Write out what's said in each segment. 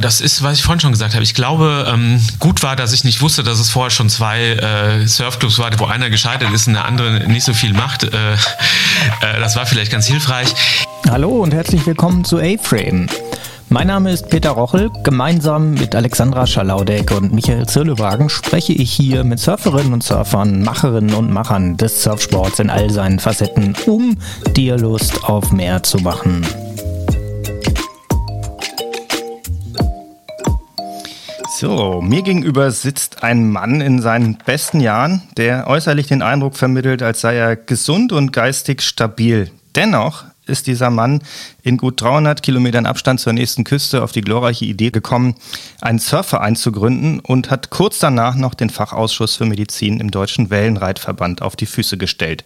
Das ist, was ich vorhin schon gesagt habe. Ich glaube, ähm, gut war, dass ich nicht wusste, dass es vorher schon zwei äh, Surfclubs war, wo einer gescheitert ist und der andere nicht so viel macht. Äh, äh, das war vielleicht ganz hilfreich. Hallo und herzlich willkommen zu A-Frame. Mein Name ist Peter Rochel. Gemeinsam mit Alexandra Schalaudek und Michael Zirlewagen spreche ich hier mit Surferinnen und Surfern, Macherinnen und Machern des Surfsports in all seinen Facetten, um dir Lust auf mehr zu machen. So, mir gegenüber sitzt ein Mann in seinen besten Jahren, der äußerlich den Eindruck vermittelt, als sei er gesund und geistig stabil. Dennoch ist dieser Mann in gut 300 Kilometern Abstand zur nächsten Küste auf die glorreiche Idee gekommen, einen Surfverein zu gründen und hat kurz danach noch den Fachausschuss für Medizin im Deutschen Wellenreitverband auf die Füße gestellt.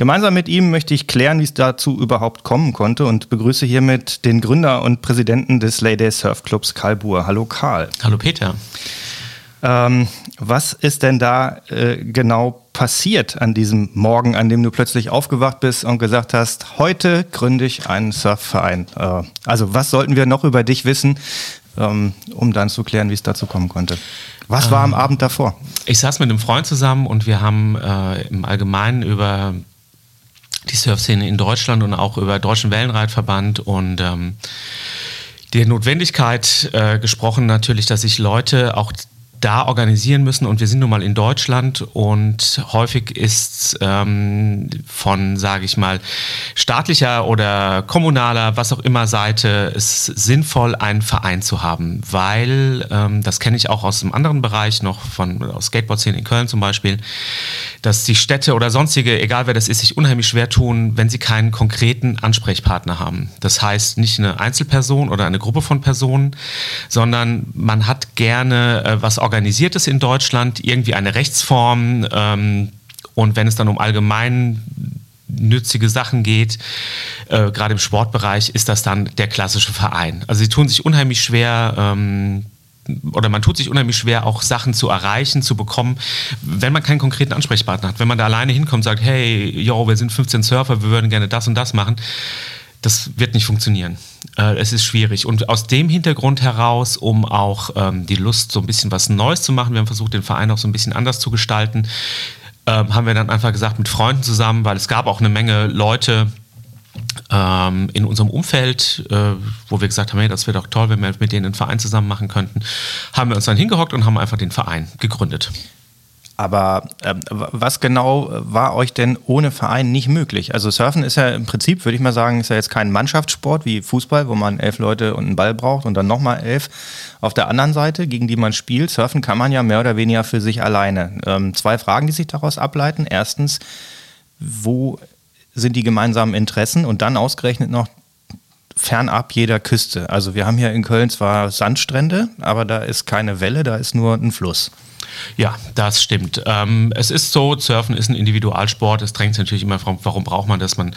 Gemeinsam mit ihm möchte ich klären, wie es dazu überhaupt kommen konnte und begrüße hiermit den Gründer und Präsidenten des Lady Surf Clubs, Karl Buhr. Hallo Karl. Hallo Peter. Ähm, was ist denn da äh, genau passiert an diesem Morgen, an dem du plötzlich aufgewacht bist und gesagt hast, heute gründe ich einen Surfverein? Äh, also was sollten wir noch über dich wissen, ähm, um dann zu klären, wie es dazu kommen konnte? Was war am ähm, Abend davor? Ich saß mit einem Freund zusammen und wir haben äh, im Allgemeinen über die Surfszene in Deutschland und auch über Deutschen Wellenreitverband. Und ähm, der Notwendigkeit äh, gesprochen natürlich, dass sich Leute auch da organisieren müssen. Und wir sind nun mal in Deutschland und häufig ist ähm, von, sage ich mal, staatlicher oder kommunaler, was auch immer Seite es sinnvoll, einen Verein zu haben, weil ähm, das kenne ich auch aus einem anderen Bereich noch von aus Skateboard-Szene in Köln zum Beispiel, dass die Städte oder sonstige, egal wer das ist, sich unheimlich schwer tun, wenn sie keinen konkreten Ansprechpartner haben. Das heißt nicht eine Einzelperson oder eine Gruppe von Personen, sondern man hat gerne äh, was organisiert ist in Deutschland, irgendwie eine Rechtsform. Ähm, und wenn es dann um allgemein nützige Sachen geht, äh, gerade im Sportbereich, ist das dann der klassische Verein. Also sie tun sich unheimlich schwer, ähm, oder man tut sich unheimlich schwer, auch Sachen zu erreichen, zu bekommen, wenn man keinen konkreten Ansprechpartner hat. Wenn man da alleine hinkommt und sagt, hey, yo, wir sind 15 Surfer, wir würden gerne das und das machen, das wird nicht funktionieren. Äh, es ist schwierig. Und aus dem Hintergrund heraus, um auch ähm, die Lust, so ein bisschen was Neues zu machen, wir haben versucht, den Verein auch so ein bisschen anders zu gestalten, ähm, haben wir dann einfach gesagt, mit Freunden zusammen, weil es gab auch eine Menge Leute, ähm, in unserem Umfeld, äh, wo wir gesagt haben, hey, das wäre doch toll, wenn wir mit denen einen Verein zusammen machen könnten, haben wir uns dann hingehockt und haben einfach den Verein gegründet. Aber ähm, was genau war euch denn ohne Verein nicht möglich? Also Surfen ist ja im Prinzip, würde ich mal sagen, ist ja jetzt kein Mannschaftssport wie Fußball, wo man elf Leute und einen Ball braucht und dann nochmal elf. Auf der anderen Seite, gegen die man spielt, Surfen kann man ja mehr oder weniger für sich alleine. Ähm, zwei Fragen, die sich daraus ableiten. Erstens, wo sind die gemeinsamen Interessen? Und dann ausgerechnet noch fernab jeder Küste. Also wir haben hier in Köln zwar Sandstrände, aber da ist keine Welle, da ist nur ein Fluss. Ja, das stimmt. Ähm, es ist so, Surfen ist ein Individualsport. Es drängt sich natürlich immer, warum braucht man das? Man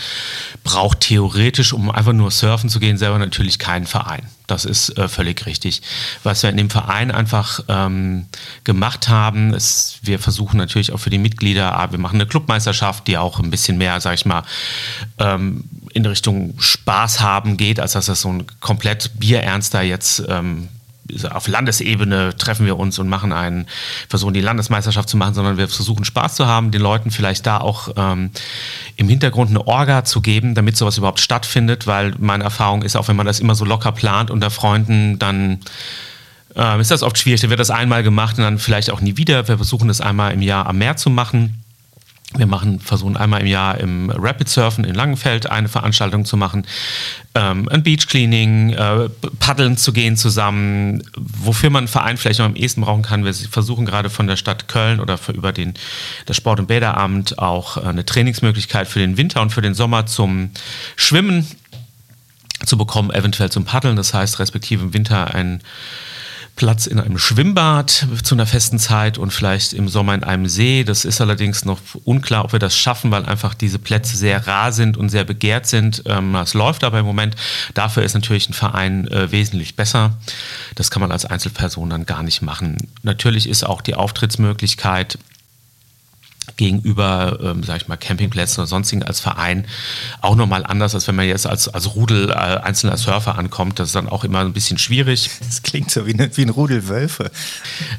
braucht theoretisch, um einfach nur surfen zu gehen, selber natürlich keinen Verein. Das ist äh, völlig richtig. Was wir in dem Verein einfach ähm, gemacht haben, ist, wir versuchen natürlich auch für die Mitglieder, ah, wir machen eine Clubmeisterschaft, die auch ein bisschen mehr, sag ich mal, ähm, in Richtung Spaß haben geht, als dass das so ein komplett bierernster jetzt ähm, auf Landesebene treffen wir uns und machen einen, versuchen die Landesmeisterschaft zu machen, sondern wir versuchen Spaß zu haben, den Leuten vielleicht da auch ähm, im Hintergrund eine Orga zu geben, damit sowas überhaupt stattfindet, weil meine Erfahrung ist, auch wenn man das immer so locker plant unter Freunden, dann äh, ist das oft schwierig. Dann wird das einmal gemacht und dann vielleicht auch nie wieder. Wir versuchen das einmal im Jahr am Meer zu machen wir machen, versuchen einmal im Jahr im Rapid Surfen in Langenfeld eine Veranstaltung zu machen, ähm, ein Beach Cleaning, äh, paddeln zu gehen zusammen, wofür man einen Verein vielleicht noch am ehesten brauchen kann. Wir versuchen gerade von der Stadt Köln oder über den, das Sport- und Bäderamt auch äh, eine Trainingsmöglichkeit für den Winter und für den Sommer zum Schwimmen zu bekommen, eventuell zum Paddeln. Das heißt, respektive im Winter ein Platz in einem Schwimmbad zu einer festen Zeit und vielleicht im Sommer in einem See. Das ist allerdings noch unklar, ob wir das schaffen, weil einfach diese Plätze sehr rar sind und sehr begehrt sind. Ähm, es läuft aber im Moment. Dafür ist natürlich ein Verein äh, wesentlich besser. Das kann man als Einzelperson dann gar nicht machen. Natürlich ist auch die Auftrittsmöglichkeit gegenüber, ähm, sag ich mal, Campingplätzen oder sonstigen als Verein auch nochmal anders, als wenn man jetzt als, als Rudel äh, einzelner Surfer ankommt. Das ist dann auch immer ein bisschen schwierig. Das klingt so wie, eine, wie ein Rudel Wölfe.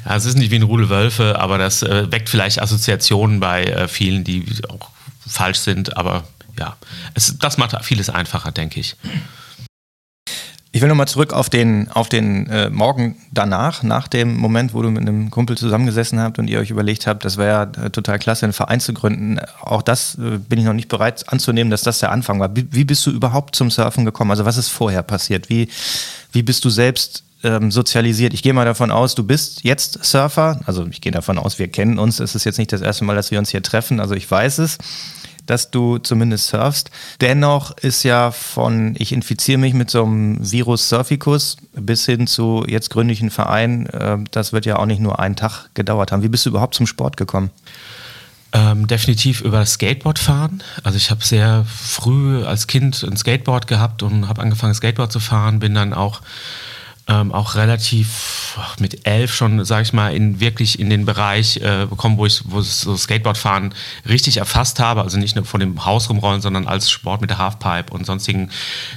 Ja, es ist nicht wie ein Rudel Wölfe, aber das äh, weckt vielleicht Assoziationen bei äh, vielen, die auch falsch sind. Aber ja, es, das macht vieles einfacher, denke ich. Ich will nochmal zurück auf den, auf den äh, Morgen danach, nach dem Moment, wo du mit einem Kumpel zusammengesessen habt und ihr euch überlegt habt, das wäre ja äh, total klasse, einen Verein zu gründen. Auch das äh, bin ich noch nicht bereit anzunehmen, dass das der Anfang war. Wie, wie, bist du überhaupt zum Surfen gekommen? Also was ist vorher passiert? Wie, wie bist du selbst ähm, sozialisiert? Ich gehe mal davon aus, du bist jetzt Surfer. Also ich gehe davon aus, wir kennen uns. Es ist jetzt nicht das erste Mal, dass wir uns hier treffen. Also ich weiß es dass du zumindest surfst. Dennoch ist ja von ich infiziere mich mit so einem Virus Surficus bis hin zu jetzt gründe ich einen Verein, äh, das wird ja auch nicht nur einen Tag gedauert haben. Wie bist du überhaupt zum Sport gekommen? Ähm, definitiv über Skateboard fahren. Also ich habe sehr früh als Kind ein Skateboard gehabt und habe angefangen Skateboard zu fahren, bin dann auch ähm, auch relativ mit elf schon, sage ich mal, in wirklich in den Bereich äh, bekommen, wo ich wo so Skateboardfahren richtig erfasst habe. Also nicht nur vor dem Haus rumrollen, sondern als Sport mit der Halfpipe und sonstigen.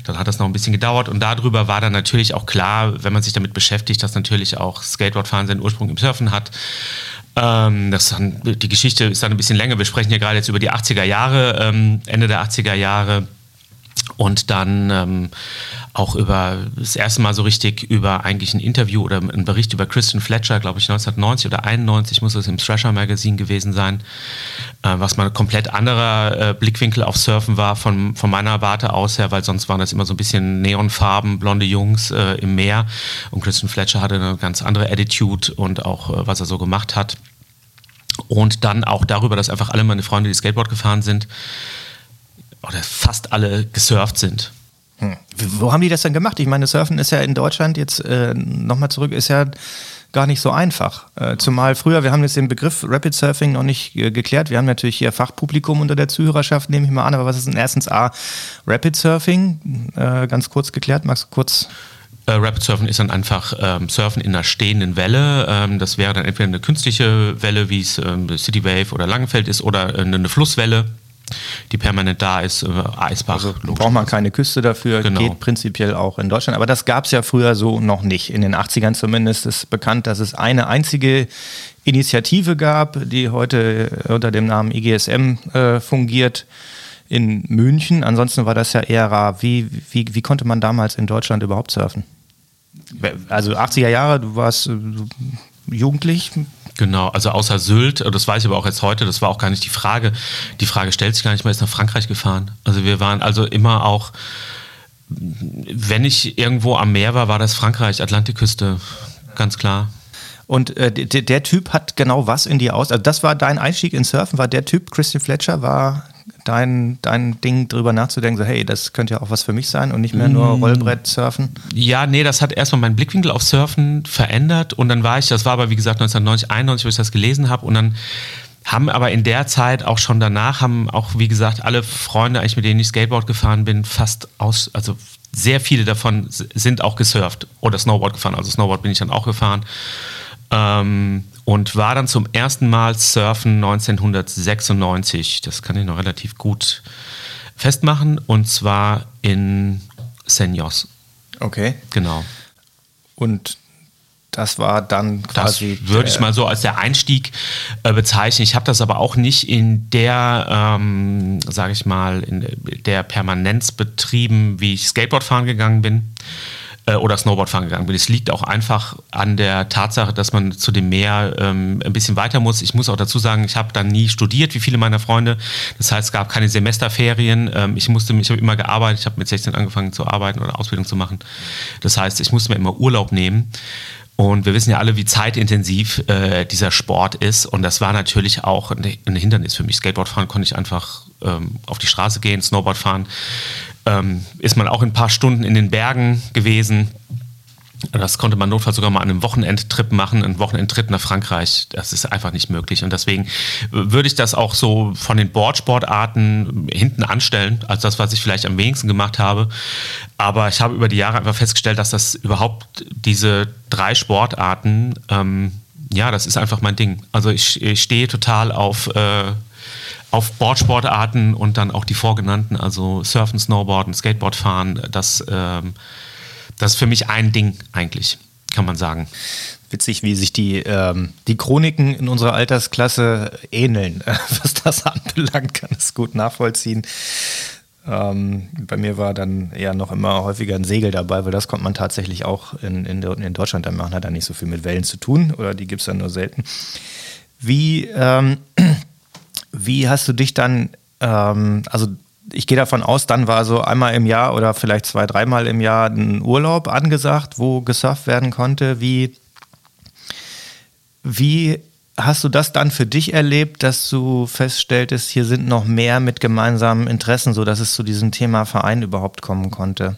Dann hat das noch ein bisschen gedauert und darüber war dann natürlich auch klar, wenn man sich damit beschäftigt, dass natürlich auch Skateboardfahren seinen Ursprung im Surfen hat. Ähm, das dann, die Geschichte ist dann ein bisschen länger. Wir sprechen ja gerade jetzt über die 80er Jahre, ähm, Ende der 80er Jahre und dann ähm, auch über das erste Mal so richtig über eigentlich ein Interview oder ein Bericht über Christian Fletcher, glaube ich 1990 oder 91 muss es im Thrasher Magazine gewesen sein, äh, was mal ein komplett anderer äh, Blickwinkel auf Surfen war von, von meiner Warte aus her, weil sonst waren das immer so ein bisschen Neonfarben, blonde Jungs äh, im Meer und Christian Fletcher hatte eine ganz andere Attitude und auch äh, was er so gemacht hat. Und dann auch darüber, dass einfach alle meine Freunde, die Skateboard gefahren sind, oder fast alle gesurft sind. Wo haben die das denn gemacht? Ich meine, Surfen ist ja in Deutschland jetzt äh, nochmal zurück, ist ja gar nicht so einfach. Äh, zumal früher, wir haben jetzt den Begriff Rapid Surfing noch nicht äh, geklärt. Wir haben natürlich hier Fachpublikum unter der Zuhörerschaft, nehme ich mal an. Aber was ist denn erstens A, Rapid Surfing? Äh, ganz kurz geklärt. Magst du kurz äh, Rapid Surfen ist dann einfach ähm, Surfen in einer stehenden Welle. Ähm, das wäre dann entweder eine künstliche Welle, wie es ähm, City Wave oder Langenfeld ist, oder äh, eine Flusswelle die permanent da ist, äh, Eisbach. Also braucht man keine Küste dafür, genau. geht prinzipiell auch in Deutschland. Aber das gab es ja früher so noch nicht. In den 80ern zumindest ist bekannt, dass es eine einzige Initiative gab, die heute unter dem Namen IGSM äh, fungiert in München. Ansonsten war das ja eher rar. Wie, wie, wie konnte man damals in Deutschland überhaupt surfen? Also 80er Jahre, du warst äh, jugendlich, Genau, also außer Sylt, das weiß ich aber auch jetzt heute, das war auch gar nicht die Frage. Die Frage stellt sich gar nicht mehr, ist nach Frankreich gefahren. Also wir waren also immer auch, wenn ich irgendwo am Meer war, war das Frankreich, Atlantikküste, ganz klar. Und äh, der, der Typ hat genau was in dir aus. Also das war dein Einstieg ins Surfen, war der Typ, Christian Fletcher, war dein, dein Ding drüber nachzudenken, so hey, das könnte ja auch was für mich sein und nicht mehr nur mm. Rollbrett surfen? Ja, nee, das hat erstmal meinen Blickwinkel auf Surfen verändert und dann war ich, das war aber wie gesagt 1990, 91, wo ich das gelesen habe und dann haben aber in der Zeit auch schon danach haben auch wie gesagt alle Freunde eigentlich mit denen ich Skateboard gefahren bin fast aus also sehr viele davon sind auch gesurft oder Snowboard gefahren also Snowboard bin ich dann auch gefahren ähm, und war dann zum ersten Mal surfen 1996. Das kann ich noch relativ gut festmachen. Und zwar in Senyos. Okay. Genau. Und das war dann quasi. Das würde ich mal so als der Einstieg äh, bezeichnen. Ich habe das aber auch nicht in der, ähm, sage ich mal, in der Permanenz betrieben, wie ich Skateboard fahren gegangen bin äh, oder Snowboardfahren gegangen bin. Es liegt auch einfach an der Tatsache, dass man zu dem Meer ähm, ein bisschen weiter muss. Ich muss auch dazu sagen, ich habe dann nie studiert, wie viele meiner Freunde. Das heißt, es gab keine Semesterferien. Ähm, ich musste, ich habe immer gearbeitet. Ich habe mit 16 angefangen zu arbeiten oder Ausbildung zu machen. Das heißt, ich musste mir immer Urlaub nehmen. Und wir wissen ja alle, wie zeitintensiv äh, dieser Sport ist. Und das war natürlich auch ein Hindernis für mich. Skateboardfahren konnte ich einfach ähm, auf die Straße gehen, Snowboard fahren ähm, ist man auch in ein paar Stunden in den Bergen gewesen. Das konnte man notfalls sogar mal an einem Wochenendtrip machen, einen Wochenendtrip nach Frankreich. Das ist einfach nicht möglich. Und deswegen würde ich das auch so von den Boardsportarten hinten anstellen, als das, was ich vielleicht am wenigsten gemacht habe. Aber ich habe über die Jahre einfach festgestellt, dass das überhaupt diese drei Sportarten ähm, ja, das ist einfach mein Ding. Also ich, ich stehe total auf, äh, auf Boardsportarten und dann auch die vorgenannten, also Surfen, Snowboarden, Skateboardfahren. Das, ähm, das ist für mich ein Ding eigentlich, kann man sagen. Witzig, wie sich die, ähm, die Chroniken in unserer Altersklasse ähneln. Was das anbelangt, kann es gut nachvollziehen. Ähm, bei mir war dann eher noch immer häufiger ein Segel dabei, weil das kommt man tatsächlich auch in, in, in Deutschland dann machen. Hat da nicht so viel mit Wellen zu tun oder die gibt es dann nur selten. Wie, ähm, wie hast du dich dann, ähm, also ich gehe davon aus, dann war so einmal im Jahr oder vielleicht zwei, dreimal im Jahr ein Urlaub angesagt, wo gesurft werden konnte. Wie, wie hast du das dann für dich erlebt, dass du feststelltest, hier sind noch mehr mit gemeinsamen Interessen, sodass es zu diesem Thema Verein überhaupt kommen konnte?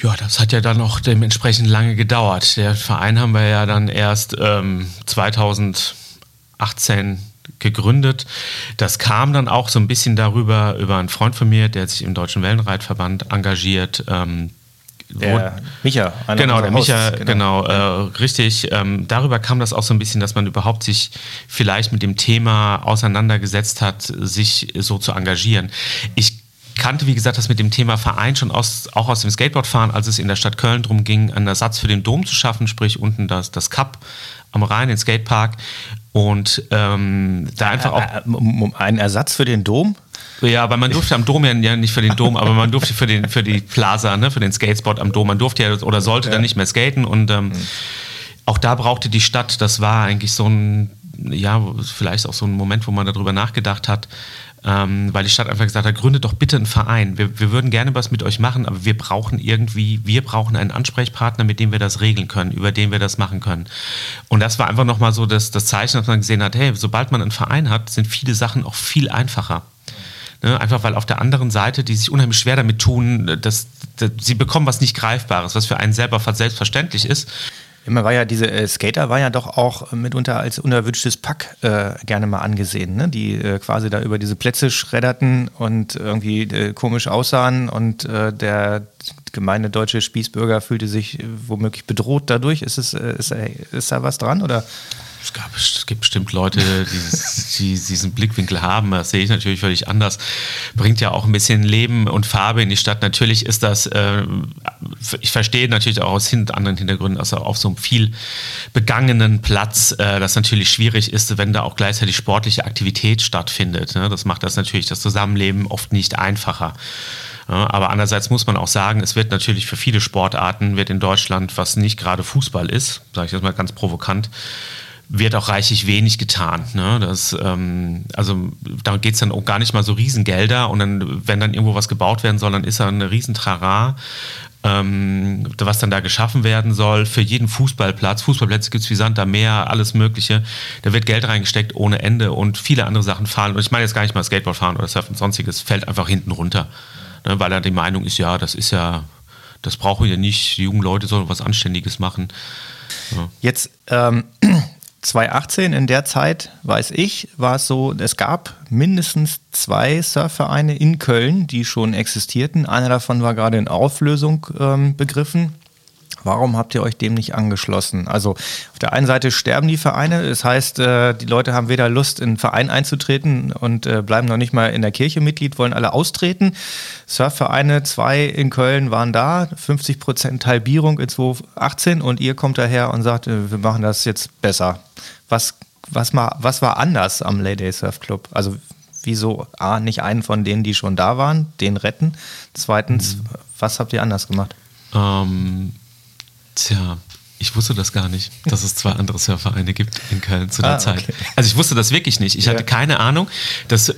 Ja, das hat ja dann auch dementsprechend lange gedauert. Der Verein haben wir ja dann erst ähm, 2018 gegründet. Das kam dann auch so ein bisschen darüber, über einen Freund von mir, der sich im Deutschen Wellenreitverband engagiert, ähm, der Micha. Genau, der Micha, genau, genau äh, richtig. Ähm, darüber kam das auch so ein bisschen, dass man überhaupt sich vielleicht mit dem Thema auseinandergesetzt hat, sich so zu engagieren. Ich kannte, wie gesagt, das mit dem Thema Verein schon aus, auch aus dem Skateboardfahren, als es in der Stadt Köln darum ging, einen Ersatz für den Dom zu schaffen, sprich unten das, das Cup am Rhein, den Skatepark. Und ähm, da einfach auch. Äh, äh, ein Ersatz für den Dom? Ja, aber man durfte am Dom ja nicht für den Dom, aber man durfte für, den, für die Plaza, ne, für den Skatespot am Dom, man durfte ja oder sollte ja. dann nicht mehr skaten und ähm, mhm. auch da brauchte die Stadt, das war eigentlich so ein, ja, vielleicht auch so ein Moment, wo man darüber nachgedacht hat, ähm, weil die Stadt einfach gesagt hat, gründet doch bitte einen Verein. Wir, wir würden gerne was mit euch machen, aber wir brauchen irgendwie, wir brauchen einen Ansprechpartner, mit dem wir das regeln können, über den wir das machen können. Und das war einfach nochmal so das, das Zeichen, dass man gesehen hat, hey, sobald man einen Verein hat, sind viele Sachen auch viel einfacher. Ne? Einfach weil auf der anderen Seite, die sich unheimlich schwer damit tun, dass, dass sie bekommen was nicht Greifbares, was für einen selber selbstverständlich ist. Immer war ja diese äh, Skater war ja doch auch mitunter als unerwünschtes Pack äh, gerne mal angesehen, ne? die äh, quasi da über diese Plätze schredderten und irgendwie äh, komisch aussahen und äh, der gemeine deutsche Spießbürger fühlte sich äh, womöglich bedroht dadurch. Ist, es, ist, ist da was dran oder? Es, gab, es gibt bestimmt Leute, die, die, diesen Blickwinkel haben. Das sehe ich natürlich völlig anders. Bringt ja auch ein bisschen Leben und Farbe in die Stadt. Natürlich ist das, äh, ich verstehe natürlich auch aus anderen Hintergründen, also auf so einem viel begangenen Platz, äh, das natürlich schwierig ist, wenn da auch gleichzeitig sportliche Aktivität stattfindet. Ne? Das macht das natürlich das Zusammenleben oft nicht einfacher. aber andererseits muss man auch sagen, es wird natürlich für viele Sportarten, wird in Deutschland, was nicht gerade Fußball ist, sage ich jetzt mal ganz provokant, wird auch reichlich wenig getan. Ne? Das, ähm, also da geht es dann auch gar nicht mal so Riesengelder und dann, wenn dann irgendwo was gebaut werden soll, dann ist da ein Riesentrara, ähm, was dann da geschaffen werden soll. Für jeden Fußballplatz, Fußballplätze gibt es wie Sand am Meer, alles Mögliche. Da wird Geld reingesteckt ohne Ende und viele andere Sachen fallen. Und ich meine jetzt gar nicht mal Skateboard fahren oder Surfen und sonstiges, fällt einfach hinten runter. Ne? Weil er die Meinung ist, ja, das ist ja, das brauchen wir nicht, die jungen Leute sollen was Anständiges machen. Ja. Jetzt ähm 2018 in der Zeit, weiß ich, war es so, es gab mindestens zwei Surfvereine in Köln, die schon existierten. Einer davon war gerade in Auflösung ähm, begriffen. Warum habt ihr euch dem nicht angeschlossen? Also auf der einen Seite sterben die Vereine, das heißt, äh, die Leute haben weder Lust, in einen Verein einzutreten und äh, bleiben noch nicht mal in der Kirche Mitglied, wollen alle austreten. Surfvereine, zwei in Köln waren da, 50 Prozent Halbierung in 2018 und ihr kommt daher und sagt, äh, wir machen das jetzt besser. Was, was, mal, was war anders am Lady Surf Club? Also wieso A, nicht einen von denen, die schon da waren, den retten? Zweitens, mhm. was habt ihr anders gemacht? Ähm Tja, ich wusste das gar nicht, dass es zwei andere Surfvereine gibt in Köln zu der ah, Zeit. Okay. Also ich wusste das wirklich nicht. Ich ja. hatte keine Ahnung. Das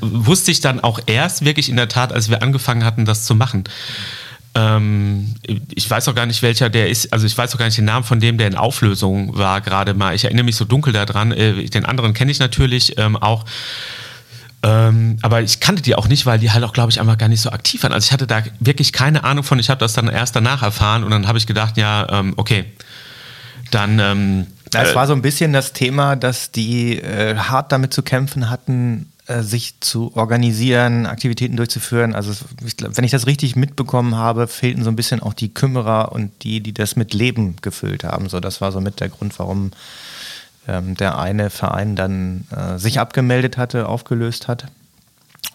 wusste ich dann auch erst wirklich in der Tat, als wir angefangen hatten, das zu machen. Ähm, ich weiß auch gar nicht, welcher der ist. Also ich weiß auch gar nicht den Namen von dem, der in Auflösung war gerade mal. Ich erinnere mich so dunkel daran. Äh, den anderen kenne ich natürlich ähm, auch. Ähm, aber ich kannte die auch nicht, weil die halt auch, glaube ich, einfach gar nicht so aktiv waren. Also ich hatte da wirklich keine Ahnung von. Ich habe das dann erst danach erfahren und dann habe ich gedacht, ja, ähm, okay, dann. Ähm, das äh, war so ein bisschen das Thema, dass die äh, hart damit zu kämpfen hatten, äh, sich zu organisieren, Aktivitäten durchzuführen. Also ich glaub, wenn ich das richtig mitbekommen habe, fehlten so ein bisschen auch die Kümmerer und die, die das mit Leben gefüllt haben. So, das war so mit der Grund, warum ähm, der eine Verein dann äh, sich abgemeldet hatte, aufgelöst hat.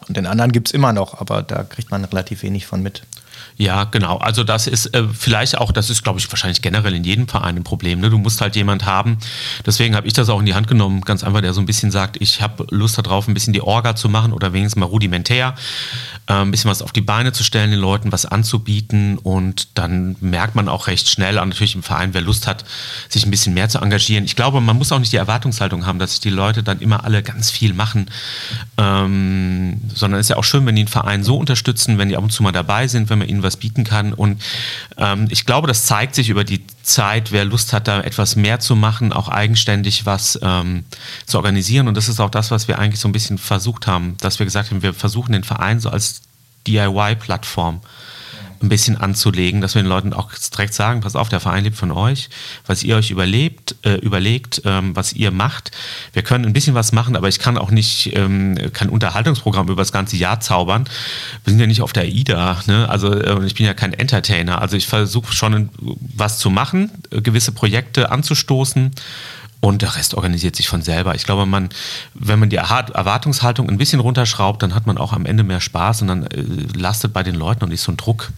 Und den anderen gibt es immer noch, aber da kriegt man relativ wenig von mit. Ja, genau. Also das ist äh, vielleicht auch, das ist, glaube ich, wahrscheinlich generell in jedem Verein ein Problem. Ne? Du musst halt jemand haben. Deswegen habe ich das auch in die Hand genommen, ganz einfach, der so ein bisschen sagt, ich habe Lust darauf, ein bisschen die Orga zu machen oder wenigstens mal rudimentär, äh, ein bisschen was auf die Beine zu stellen, den Leuten was anzubieten. Und dann merkt man auch recht schnell, auch natürlich im Verein, wer Lust hat, sich ein bisschen mehr zu engagieren. Ich glaube, man muss auch nicht die Erwartungshaltung haben, dass die Leute dann immer alle ganz viel machen, ähm, sondern es ist ja auch schön, wenn die einen Verein so unterstützen, wenn die ab und zu mal dabei sind, wenn man ihnen was bieten kann. Und ähm, ich glaube, das zeigt sich über die Zeit, wer Lust hat, da etwas mehr zu machen, auch eigenständig was ähm, zu organisieren. Und das ist auch das, was wir eigentlich so ein bisschen versucht haben, dass wir gesagt haben, wir versuchen den Verein so als DIY-Plattform ein bisschen anzulegen, dass wir den Leuten auch direkt sagen, pass auf, der Verein lebt von euch, was ihr euch überlebt, äh, überlegt, ähm, was ihr macht. Wir können ein bisschen was machen, aber ich kann auch nicht ähm, kein Unterhaltungsprogramm über das ganze Jahr zaubern. Wir sind ja nicht auf der AIDA, ne? also äh, ich bin ja kein Entertainer. Also ich versuche schon was zu machen, äh, gewisse Projekte anzustoßen und der Rest organisiert sich von selber. Ich glaube, man, wenn man die Erwartungshaltung ein bisschen runterschraubt, dann hat man auch am Ende mehr Spaß und dann äh, lastet bei den Leuten und nicht so ein Druck.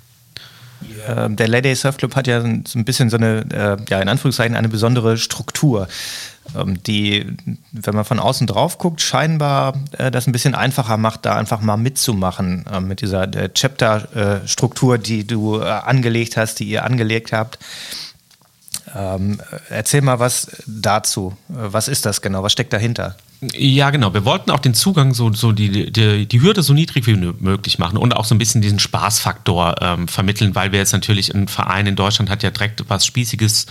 Ähm, der Lady Surf Club hat ja so ein bisschen so eine, äh, ja, in Anführungszeichen eine besondere Struktur, ähm, die, wenn man von außen drauf guckt, scheinbar äh, das ein bisschen einfacher macht, da einfach mal mitzumachen ähm, mit dieser Chapter-Struktur, die du angelegt hast, die ihr angelegt habt. Ähm, erzähl mal was dazu. Was ist das genau? Was steckt dahinter? Ja, genau. Wir wollten auch den Zugang, so, so die, die, die Hürde so niedrig wie möglich machen und auch so ein bisschen diesen Spaßfaktor ähm, vermitteln, weil wir jetzt natürlich ein Verein in Deutschland hat ja direkt was Spießiges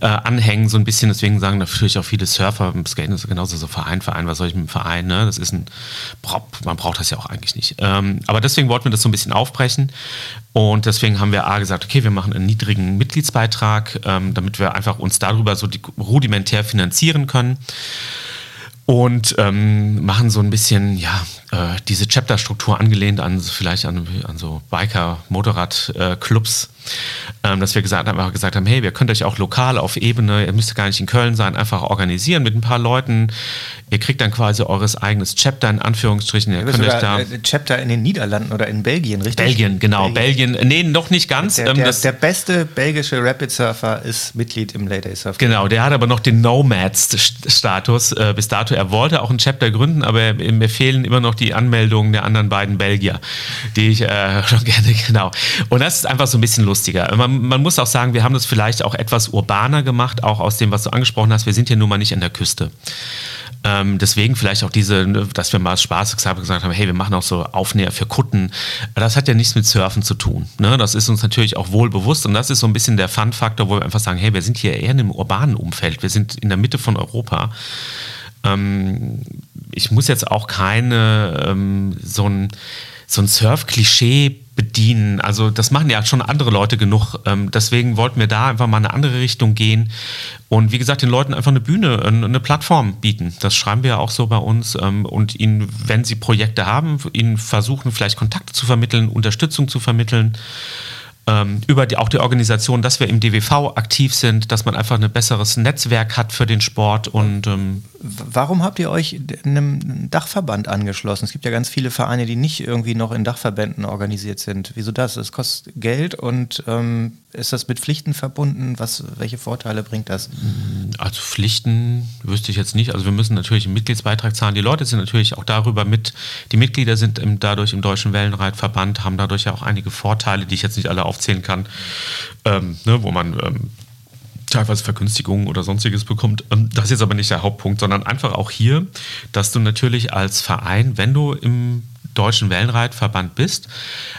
äh, anhängen, so ein bisschen. Deswegen sagen natürlich auch viele Surfer, Skaten ist genauso so Verein, Verein, was soll ich mit dem Verein? Ne? Das ist ein, man braucht das ja auch eigentlich nicht. Ähm, aber deswegen wollten wir das so ein bisschen aufbrechen und deswegen haben wir A gesagt, okay, wir machen einen niedrigen Mitgliedsbeitrag, ähm, damit wir einfach uns darüber so rudimentär finanzieren können und ähm, machen so ein bisschen, ja, äh, diese Chapter-Struktur angelehnt an vielleicht an, an so Biker-Motorrad-Clubs, äh, ähm, dass wir gesagt, einfach gesagt haben, hey, wir könnt euch auch lokal auf Ebene, ihr müsst gar nicht in Köln sein, einfach organisieren mit ein paar Leuten. Ihr kriegt dann quasi eures eigenes Chapter in Anführungsstrichen. Ihr könnt euch da äh, Chapter in den Niederlanden oder in Belgien, richtig? Belgien, genau. Belgien, Belgien. nee, noch nicht ganz. Der, der, ähm, der beste belgische Rapid-Surfer ist Mitglied im Lady Surf. Genau, der hat aber noch den Nomads-Status äh, bis dato. Er wollte auch ein Chapter gründen, aber mir fehlen immer noch die Anmeldungen der anderen beiden Belgier, die ich äh, schon gerne, genau. Und das ist einfach so ein bisschen lustiger. Man, man muss auch sagen, wir haben das vielleicht auch etwas urbaner gemacht, auch aus dem, was du angesprochen hast. Wir sind ja nun mal nicht an der Küste. Ähm, deswegen vielleicht auch diese, dass wir mal Spaß gesagt haben, hey, wir machen auch so Aufnäher für Kutten. Das hat ja nichts mit Surfen zu tun. Ne? Das ist uns natürlich auch wohl bewusst und das ist so ein bisschen der Fun-Faktor, wo wir einfach sagen, hey, wir sind hier eher in einem urbanen Umfeld. Wir sind in der Mitte von Europa. Ähm, ich muss jetzt auch keine ähm, so ein, so ein Surf-Klischee bedienen. Also das machen ja schon andere Leute genug. Ähm, deswegen wollten wir da einfach mal eine andere Richtung gehen und wie gesagt den Leuten einfach eine Bühne, eine Plattform bieten. Das schreiben wir ja auch so bei uns ähm, und ihnen, wenn sie Projekte haben, ihnen versuchen vielleicht Kontakte zu vermitteln, Unterstützung zu vermitteln ähm, über die, auch die Organisation, dass wir im DWV aktiv sind, dass man einfach ein besseres Netzwerk hat für den Sport und ähm Warum habt ihr euch einem Dachverband angeschlossen? Es gibt ja ganz viele Vereine, die nicht irgendwie noch in Dachverbänden organisiert sind. Wieso das? Es kostet Geld und ähm, ist das mit Pflichten verbunden? Was, welche Vorteile bringt das? Also Pflichten wüsste ich jetzt nicht. Also wir müssen natürlich einen Mitgliedsbeitrag zahlen. Die Leute sind natürlich auch darüber mit, die Mitglieder sind im, dadurch im Deutschen Wellenreitverband, haben dadurch ja auch einige Vorteile, die ich jetzt nicht alle aufzählen kann, ähm, ne, wo man ähm, teilweise Vergünstigungen oder sonstiges bekommt. Ähm, das ist jetzt aber nicht der Hauptpunkt, sondern einfach auch hier, dass du natürlich als Verein, wenn du im Deutschen Wellenreitverband bist,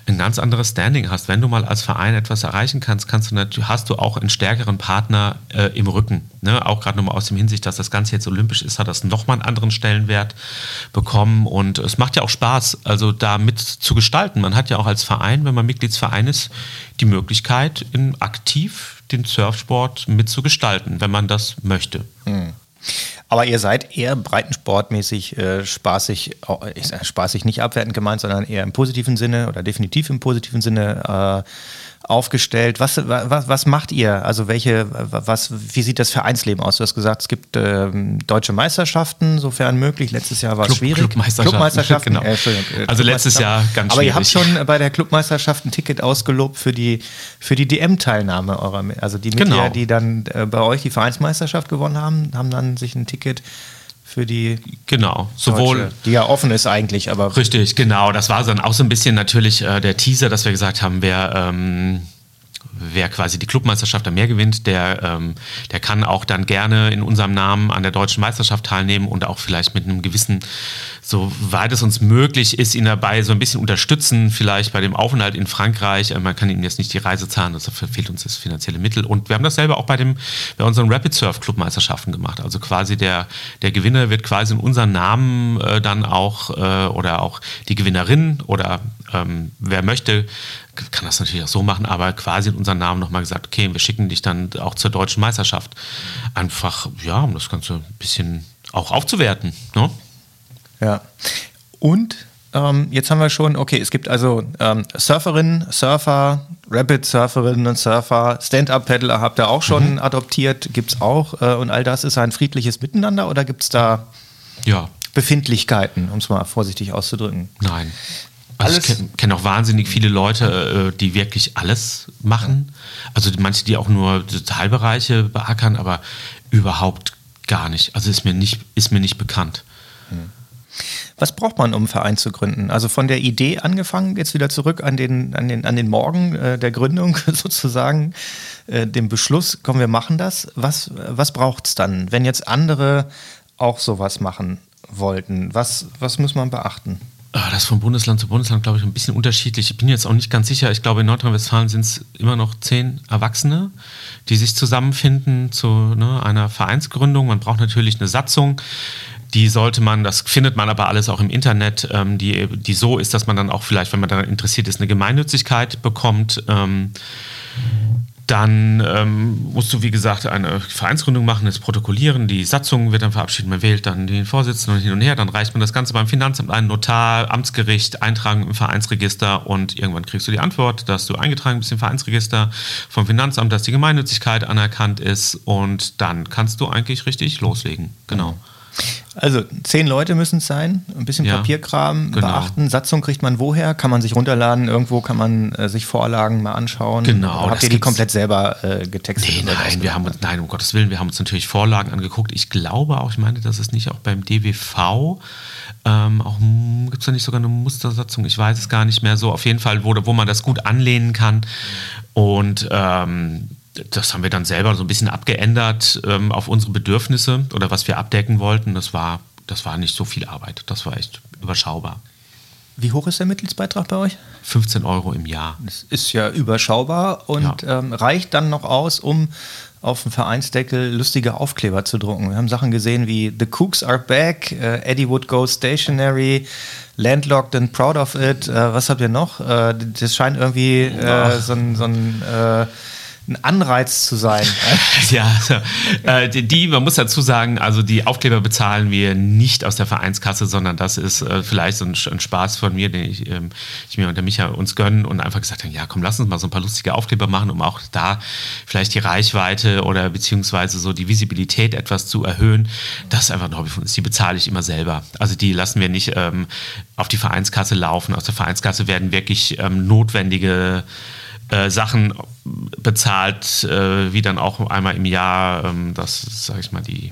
ein ganz anderes Standing hast. Wenn du mal als Verein etwas erreichen kannst, kannst du hast du auch einen stärkeren Partner äh, im Rücken. Ne? Auch gerade nochmal aus dem Hinsicht, dass das Ganze jetzt olympisch ist, hat das nochmal einen anderen Stellenwert bekommen. Und es macht ja auch Spaß, also da mit zu gestalten. Man hat ja auch als Verein, wenn man Mitgliedsverein ist, die Möglichkeit, in aktiv den Surfsport mitzugestalten, wenn man das möchte. Hm. Aber ihr seid eher Breiten, sportmäßig äh, spaßig, ich sage spaßig nicht abwertend gemeint, sondern eher im positiven Sinne oder definitiv im positiven Sinne äh, aufgestellt. Was, was, was macht ihr? Also welche, was, wie sieht das Vereinsleben aus? Du hast gesagt, es gibt ähm, deutsche Meisterschaften, sofern möglich. Letztes Jahr war es schwierig. Clubmeisterschaften. Clubmeisterschaften. Genau. Äh, also letztes Jahr ganz Aber schwierig. ihr habt schon bei der Clubmeisterschaft ein Ticket ausgelobt für die, für die DM-Teilnahme eurer, also die Mitglieder, genau. die dann äh, bei euch die Vereinsmeisterschaft gewonnen haben, haben dann sich ein Ticket für die genau sowohl Deutsche, die ja offen ist eigentlich aber richtig genau das war dann auch so ein bisschen natürlich äh, der Teaser dass wir gesagt haben wer ähm, wer quasi die Clubmeisterschaft am Meer gewinnt, der, ähm, der kann auch dann gerne in unserem Namen an der deutschen Meisterschaft teilnehmen und auch vielleicht mit einem gewissen, soweit es uns möglich ist, ihn dabei so ein bisschen unterstützen, vielleicht bei dem Aufenthalt in Frankreich. Äh, man kann ihm jetzt nicht die Reise zahlen, dafür fehlt uns das finanzielle Mittel. Und wir haben das selber auch bei, dem, bei unseren Rapid Surf Clubmeisterschaften gemacht. Also quasi der, der Gewinner wird quasi in unseren Namen äh, dann auch äh, oder auch die Gewinnerin oder ähm, wer möchte, kann das natürlich auch so machen, aber quasi in unserem Namen nochmal gesagt, okay, wir schicken dich dann auch zur deutschen Meisterschaft. Einfach, ja, um das Ganze ein bisschen auch aufzuwerten. Ne? Ja. Und ähm, jetzt haben wir schon, okay, es gibt also ähm, Surferinnen, Surfer, Rapid-Surferinnen und Surfer, Stand-Up-Paddler habt ihr auch schon mhm. adoptiert, gibt es auch. Äh, und all das ist ein friedliches Miteinander oder gibt es da ja. Befindlichkeiten, um es mal vorsichtig auszudrücken? Nein. Also ich kenne kenn auch wahnsinnig viele Leute, äh, die wirklich alles machen. Also manche, die auch nur Teilbereiche beackern, aber überhaupt gar nicht. Also ist mir nicht, ist mir nicht bekannt. Hm. Was braucht man, um einen Verein zu gründen? Also von der Idee angefangen, jetzt wieder zurück an den, an den, an den Morgen äh, der Gründung sozusagen, äh, dem Beschluss, komm, wir machen das. Was, was braucht es dann, wenn jetzt andere auch sowas machen wollten? Was, was muss man beachten? Ah, das ist von Bundesland zu Bundesland, glaube ich, ein bisschen unterschiedlich. Ich bin jetzt auch nicht ganz sicher. Ich glaube, in Nordrhein-Westfalen sind es immer noch zehn Erwachsene, die sich zusammenfinden zu ne, einer Vereinsgründung. Man braucht natürlich eine Satzung. Die sollte man, das findet man aber alles auch im Internet, ähm, die, die so ist, dass man dann auch vielleicht, wenn man daran interessiert ist, eine Gemeinnützigkeit bekommt. Ähm, dann ähm, musst du, wie gesagt, eine Vereinsgründung machen, das protokollieren, die Satzung wird dann verabschiedet, man wählt dann den Vorsitzenden hin und her, dann reicht man das Ganze beim Finanzamt ein, Notar, Amtsgericht, eintragen im Vereinsregister und irgendwann kriegst du die Antwort, dass du eingetragen bist im Vereinsregister vom Finanzamt, dass die Gemeinnützigkeit anerkannt ist und dann kannst du eigentlich richtig loslegen. Genau. Mhm. Also zehn Leute müssen es sein, ein bisschen ja, Papierkram genau. beachten. Satzung kriegt man woher? Kann man sich runterladen? Irgendwo kann man äh, sich Vorlagen mal anschauen? Genau. Oder habt ihr die komplett selber äh, getextet? Nee, nein, wir haben uns, nein, um Gottes Willen, wir haben uns natürlich Vorlagen angeguckt. Ich glaube auch, ich meine, dass es nicht auch beim DWV ähm, auch gibt es da nicht sogar eine Mustersatzung? Ich weiß es gar nicht mehr so. Auf jeden Fall, wo, wo man das gut anlehnen kann. Und ähm, das haben wir dann selber so ein bisschen abgeändert ähm, auf unsere Bedürfnisse oder was wir abdecken wollten. Das war, das war nicht so viel Arbeit. Das war echt überschaubar. Wie hoch ist der Mitgliedsbeitrag bei euch? 15 Euro im Jahr. Das ist ja überschaubar und ja. Ähm, reicht dann noch aus, um auf dem Vereinsdeckel lustige Aufkleber zu drucken. Wir haben Sachen gesehen wie The Cooks are back, uh, Eddie Wood goes stationary, Landlocked and proud of it. Uh, was habt ihr noch? Uh, das scheint irgendwie so ein, so ein ein Anreiz zu sein. ja, also, äh, die, man muss dazu sagen, also die Aufkleber bezahlen wir nicht aus der Vereinskasse, sondern das ist äh, vielleicht so ein, ein, Spaß von mir, den ich, ähm, ich mir und der Micha uns gönnen und einfach gesagt haben, ja komm, lass uns mal so ein paar lustige Aufkleber machen, um auch da vielleicht die Reichweite oder beziehungsweise so die Visibilität etwas zu erhöhen. Das ist einfach ein Hobby von uns, die bezahle ich immer selber. Also die lassen wir nicht ähm, auf die Vereinskasse laufen. Aus der Vereinskasse werden wirklich ähm, notwendige äh, Sachen bezahlt, äh, wie dann auch einmal im Jahr, ähm, das sage ich mal, die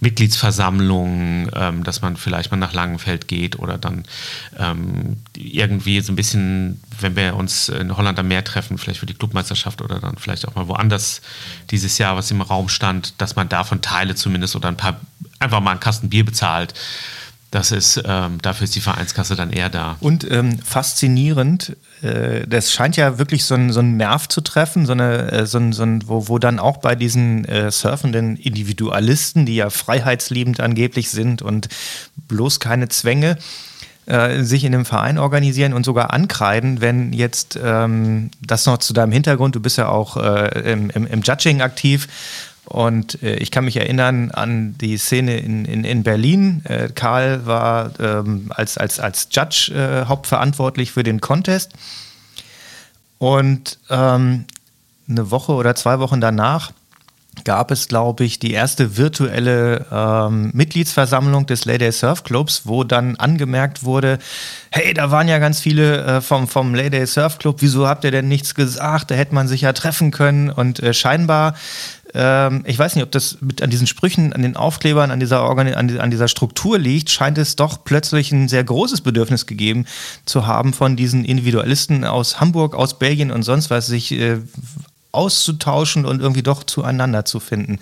Mitgliedsversammlung, ähm, dass man vielleicht mal nach Langenfeld geht oder dann ähm, irgendwie so ein bisschen, wenn wir uns in Holland am Meer treffen, vielleicht für die Clubmeisterschaft oder dann vielleicht auch mal woanders dieses Jahr, was im Raum stand, dass man davon Teile zumindest oder ein paar, einfach mal einen Kasten Bier bezahlt. Das ist, ähm, dafür ist die Vereinskasse dann eher da. Und ähm, faszinierend, äh, das scheint ja wirklich so einen so Nerv zu treffen, so eine, äh, so ein, so ein, wo, wo dann auch bei diesen äh, surfenden Individualisten, die ja freiheitsliebend angeblich sind und bloß keine Zwänge, äh, sich in einem Verein organisieren und sogar ankreiden, wenn jetzt ähm, das noch zu deinem Hintergrund, du bist ja auch äh, im, im, im Judging aktiv, Und äh, ich kann mich erinnern an die Szene in, in, in Berlin. Äh, Karl war ähm, als, als, als Judge äh, hauptverantwortlich für den Contest. Und ähm, eine Woche oder zwei Wochen danach gab es, glaube ich, die erste virtuelle ähm, Mitgliedsversammlung des Lady Surf Clubs, wo dann angemerkt wurde, hey, da waren ja ganz viele äh, vom, vom Lady Surf Club, wieso habt ihr denn nichts gesagt? Da hätte man sich ja treffen können und äh, scheinbar ähm, ich weiß nicht, ob das mit an diesen Sprüchen, an den Aufklebern, an dieser, Organi an, an, dieser Struktur liegt, scheint es doch plötzlich ein sehr großes Bedürfnis gegeben zu haben von diesen Individualisten aus Hamburg, aus Belgien und sonst was, sich äh, auszutauschen und irgendwie doch zueinander zu finden.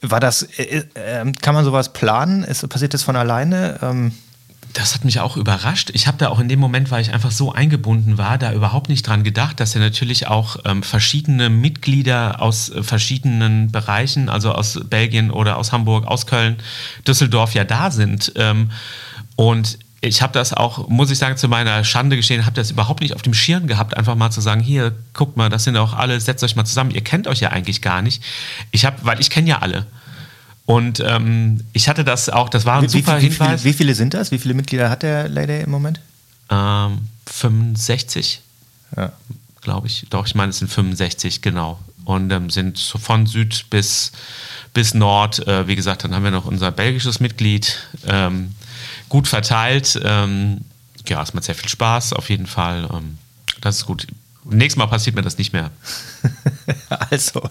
War das, äh, äh, kann man sowas planen? Ist, passiert das von alleine? Ähm das hat mich auch überrascht. Ich habe da auch in dem Moment, weil ich einfach so eingebunden war, da überhaupt nicht dran gedacht, dass ja natürlich auch ähm, verschiedene Mitglieder aus äh, verschiedenen Bereichen, also aus Belgien oder aus Hamburg, aus Köln, Düsseldorf ja da sind. Ähm, und ich habe das auch, muss ich sagen, zu meiner Schande geschehen, habe das überhaupt nicht auf dem Schirm gehabt, einfach mal zu sagen, hier, guckt mal, das sind auch alle, setzt euch mal zusammen, ihr kennt euch ja eigentlich gar nicht. Ich habe, weil ich kenne ja alle. Und ähm, ich hatte das auch, das war ein wie, super wie, wie, Viele, wie viele sind das? Wie viele Mitglieder hat der Lady im Moment? Ähm, 65, ja. glaube ich. Doch, ich meine, es sind 65, genau. Und ähm, sind von Süd bis, bis Nord. Äh, wie gesagt, dann haben wir noch unser belgisches Mitglied. Ähm, gut verteilt. Ähm, ja, es macht sehr viel Spaß, auf jeden Fall. Ähm, das ist gut. Nächstes Mal passiert mir das nicht mehr. also,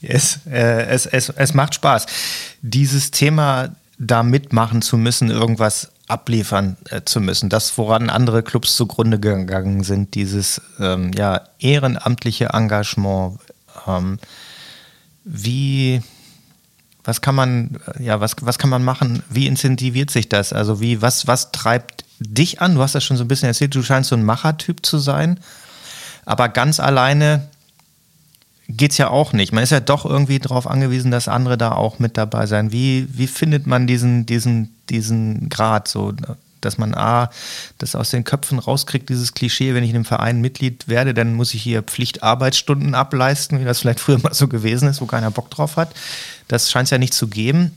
es, äh, es, es, es macht Spaß. Dieses Thema, da mitmachen zu müssen, irgendwas abliefern äh, zu müssen, das, woran andere Clubs zugrunde gegangen sind, dieses ähm, ja, ehrenamtliche Engagement, ähm, wie was kann man, ja, was, was kann man machen? Wie incentiviert sich das? Also wie, was, was treibt dich an? Du hast das schon so ein bisschen erzählt, du scheinst so ein Machertyp zu sein. Aber ganz alleine geht es ja auch nicht. Man ist ja doch irgendwie darauf angewiesen, dass andere da auch mit dabei sein. Wie, wie findet man diesen, diesen, diesen Grad so? dass man A, das aus den Köpfen rauskriegt, dieses Klischee, wenn ich in einem Verein Mitglied werde, dann muss ich hier Pflichtarbeitsstunden ableisten, wie das vielleicht früher mal so gewesen ist, wo keiner Bock drauf hat. Das scheint es ja nicht zu geben.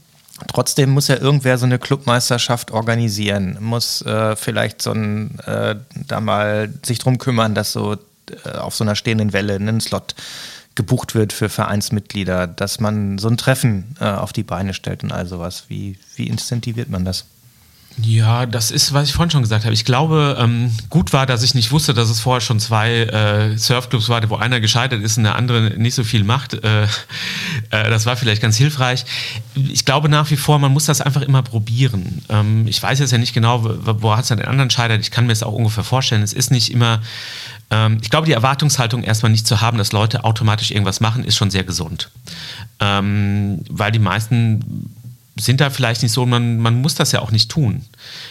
Trotzdem muss ja irgendwer so eine Clubmeisterschaft organisieren, muss äh, vielleicht so ein, äh, da mal sich drum kümmern, dass so auf so einer stehenden Welle ein Slot gebucht wird für Vereinsmitglieder, dass man so ein Treffen äh, auf die Beine stellt und all sowas. Wie, wie incentiviert man das? Ja, das ist, was ich vorhin schon gesagt habe. Ich glaube, ähm, gut war, dass ich nicht wusste, dass es vorher schon zwei äh, Surfclubs war, wo einer gescheitert ist und der andere nicht so viel macht. Äh, äh, das war vielleicht ganz hilfreich. Ich glaube nach wie vor, man muss das einfach immer probieren. Ähm, ich weiß jetzt ja nicht genau, wo, wo hat es an den anderen scheitert. Ich kann mir es auch ungefähr vorstellen. Es ist nicht immer ähm, ich glaube, die Erwartungshaltung erstmal nicht zu haben, dass Leute automatisch irgendwas machen, ist schon sehr gesund. Ähm, weil die meisten sind da vielleicht nicht so, man, man muss das ja auch nicht tun.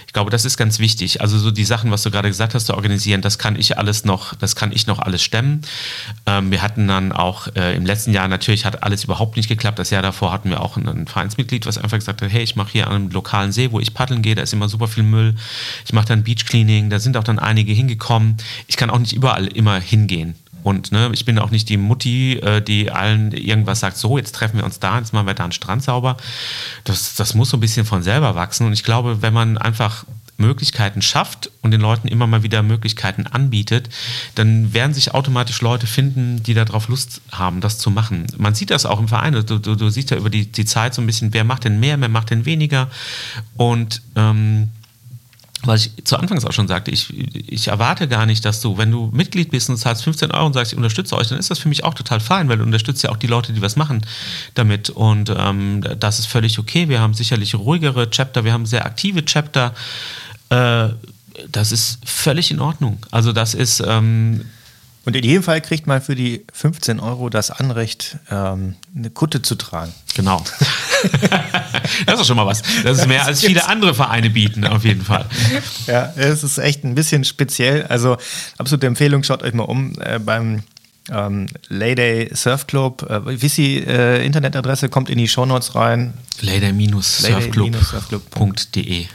Ich glaube, das ist ganz wichtig. Also so die Sachen, was du gerade gesagt hast, zu organisieren, das kann ich alles noch, das kann ich noch alles stemmen. Ähm, wir hatten dann auch äh, im letzten Jahr, natürlich hat alles überhaupt nicht geklappt. Das Jahr davor hatten wir auch ein Vereinsmitglied, was einfach gesagt hat, hey, ich mache hier an einem lokalen See, wo ich paddeln gehe, da ist immer super viel Müll. Ich mache dann Beach Cleaning, da sind auch dann einige hingekommen. Ich kann auch nicht überall immer hingehen. Und ne, ich bin auch nicht die Mutti, äh, die allen irgendwas sagt, so, jetzt treffen wir uns da, jetzt machen wir da einen Strand sauber. Das, das muss so ein bisschen von selber wachsen. Und ich glaube, wenn man einfach Möglichkeiten schafft und den Leuten immer mal wieder Möglichkeiten anbietet, dann werden sich automatisch Leute finden, die darauf Lust haben, das zu machen. Man sieht das auch im Verein. Du, du, du siehst ja über die, die Zeit so ein bisschen, wer macht denn mehr, wer macht denn weniger. Und ähm, was ich zu Anfangs auch schon sagte, ich, ich erwarte gar nicht, dass du, wenn du Mitglied bist und zahlst 15 Euro und sagst, ich unterstütze euch, dann ist das für mich auch total fein, weil du unterstützt ja auch die Leute, die was machen damit. Und ähm, das ist völlig okay. Wir haben sicherlich ruhigere Chapter, wir haben sehr aktive Chapter. Äh, das ist völlig in Ordnung. Also das ist, ähm, und in jedem Fall kriegt man für die 15 Euro das Anrecht, ähm, eine Kutte zu tragen. Genau. das ist schon mal was. Das ist mehr als viele andere Vereine bieten, auf jeden Fall. Ja, es ist echt ein bisschen speziell. Also absolute Empfehlung, schaut euch mal um äh, beim ähm, Layday Surf Club. Äh, wie ist die äh, Internetadresse? Kommt in die Shownotes rein. Layday-surfclub.de.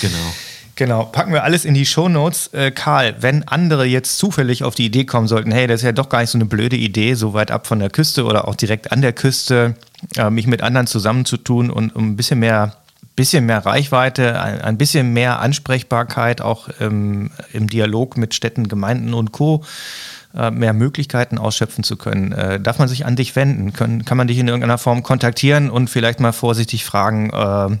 Genau. Genau, packen wir alles in die Shownotes. Äh, Karl, wenn andere jetzt zufällig auf die Idee kommen sollten, hey, das ist ja doch gar nicht so eine blöde Idee, so weit ab von der Küste oder auch direkt an der Küste, äh, mich mit anderen zusammenzutun und um ein bisschen mehr bisschen mehr Reichweite, ein, ein bisschen mehr Ansprechbarkeit auch im, im Dialog mit Städten, Gemeinden und Co äh, mehr Möglichkeiten ausschöpfen zu können. Äh, darf man sich an dich wenden? Können, kann man dich in irgendeiner Form kontaktieren und vielleicht mal vorsichtig fragen, äh,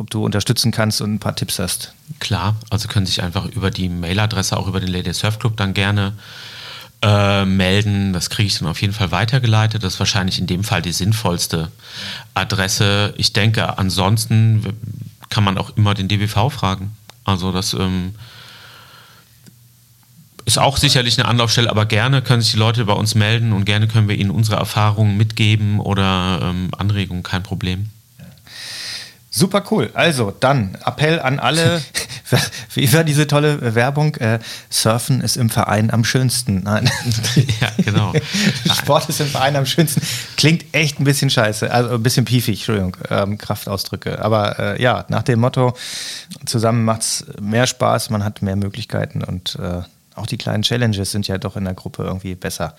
ob du unterstützen kannst und ein paar Tipps hast? Klar, also können sich einfach über die Mailadresse, auch über den Lady Surf Club dann gerne äh, melden. Das kriege ich dann auf jeden Fall weitergeleitet. Das ist wahrscheinlich in dem Fall die sinnvollste Adresse. Ich denke, ansonsten kann man auch immer den DBV fragen. Also das ähm, ist auch sicherlich eine Anlaufstelle, aber gerne können sich die Leute bei uns melden und gerne können wir ihnen unsere Erfahrungen mitgeben oder ähm, Anregungen, kein Problem. Super cool. Also dann Appell an alle. Wie war diese tolle Werbung? Äh, Surfen ist im Verein am schönsten. Nein. ja, genau. Sport ist im Verein am schönsten. Klingt echt ein bisschen scheiße, also ein bisschen piefig, Entschuldigung, ähm, Kraftausdrücke. Aber äh, ja, nach dem Motto, zusammen macht es mehr Spaß, man hat mehr Möglichkeiten und äh, auch die kleinen Challenges sind ja doch in der Gruppe irgendwie besser.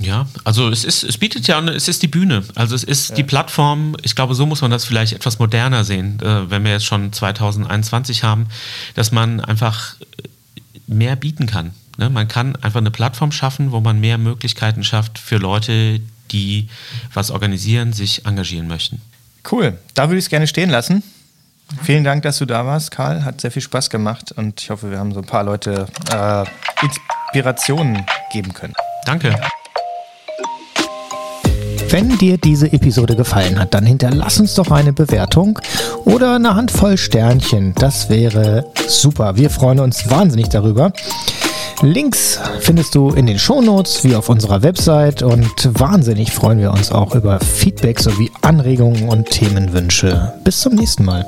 Ja, also es ist, es bietet ja, es ist die Bühne, also es ist ja. die Plattform. Ich glaube, so muss man das vielleicht etwas moderner sehen, äh, wenn wir jetzt schon 2021 haben, dass man einfach mehr bieten kann. Ne? Man kann einfach eine Plattform schaffen, wo man mehr Möglichkeiten schafft für Leute, die was organisieren, sich engagieren möchten. Cool, da würde ich es gerne stehen lassen. Vielen Dank, dass du da warst, Karl. Hat sehr viel Spaß gemacht und ich hoffe, wir haben so ein paar Leute äh, Inspirationen geben können. Danke. Wenn dir diese Episode gefallen hat, dann hinterlass uns doch eine Bewertung oder eine Handvoll Sternchen. Das wäre super. Wir freuen uns wahnsinnig darüber. Links findest du in den Shownotes wie auf unserer Website und wahnsinnig freuen wir uns auch über Feedback sowie Anregungen und Themenwünsche. Bis zum nächsten Mal.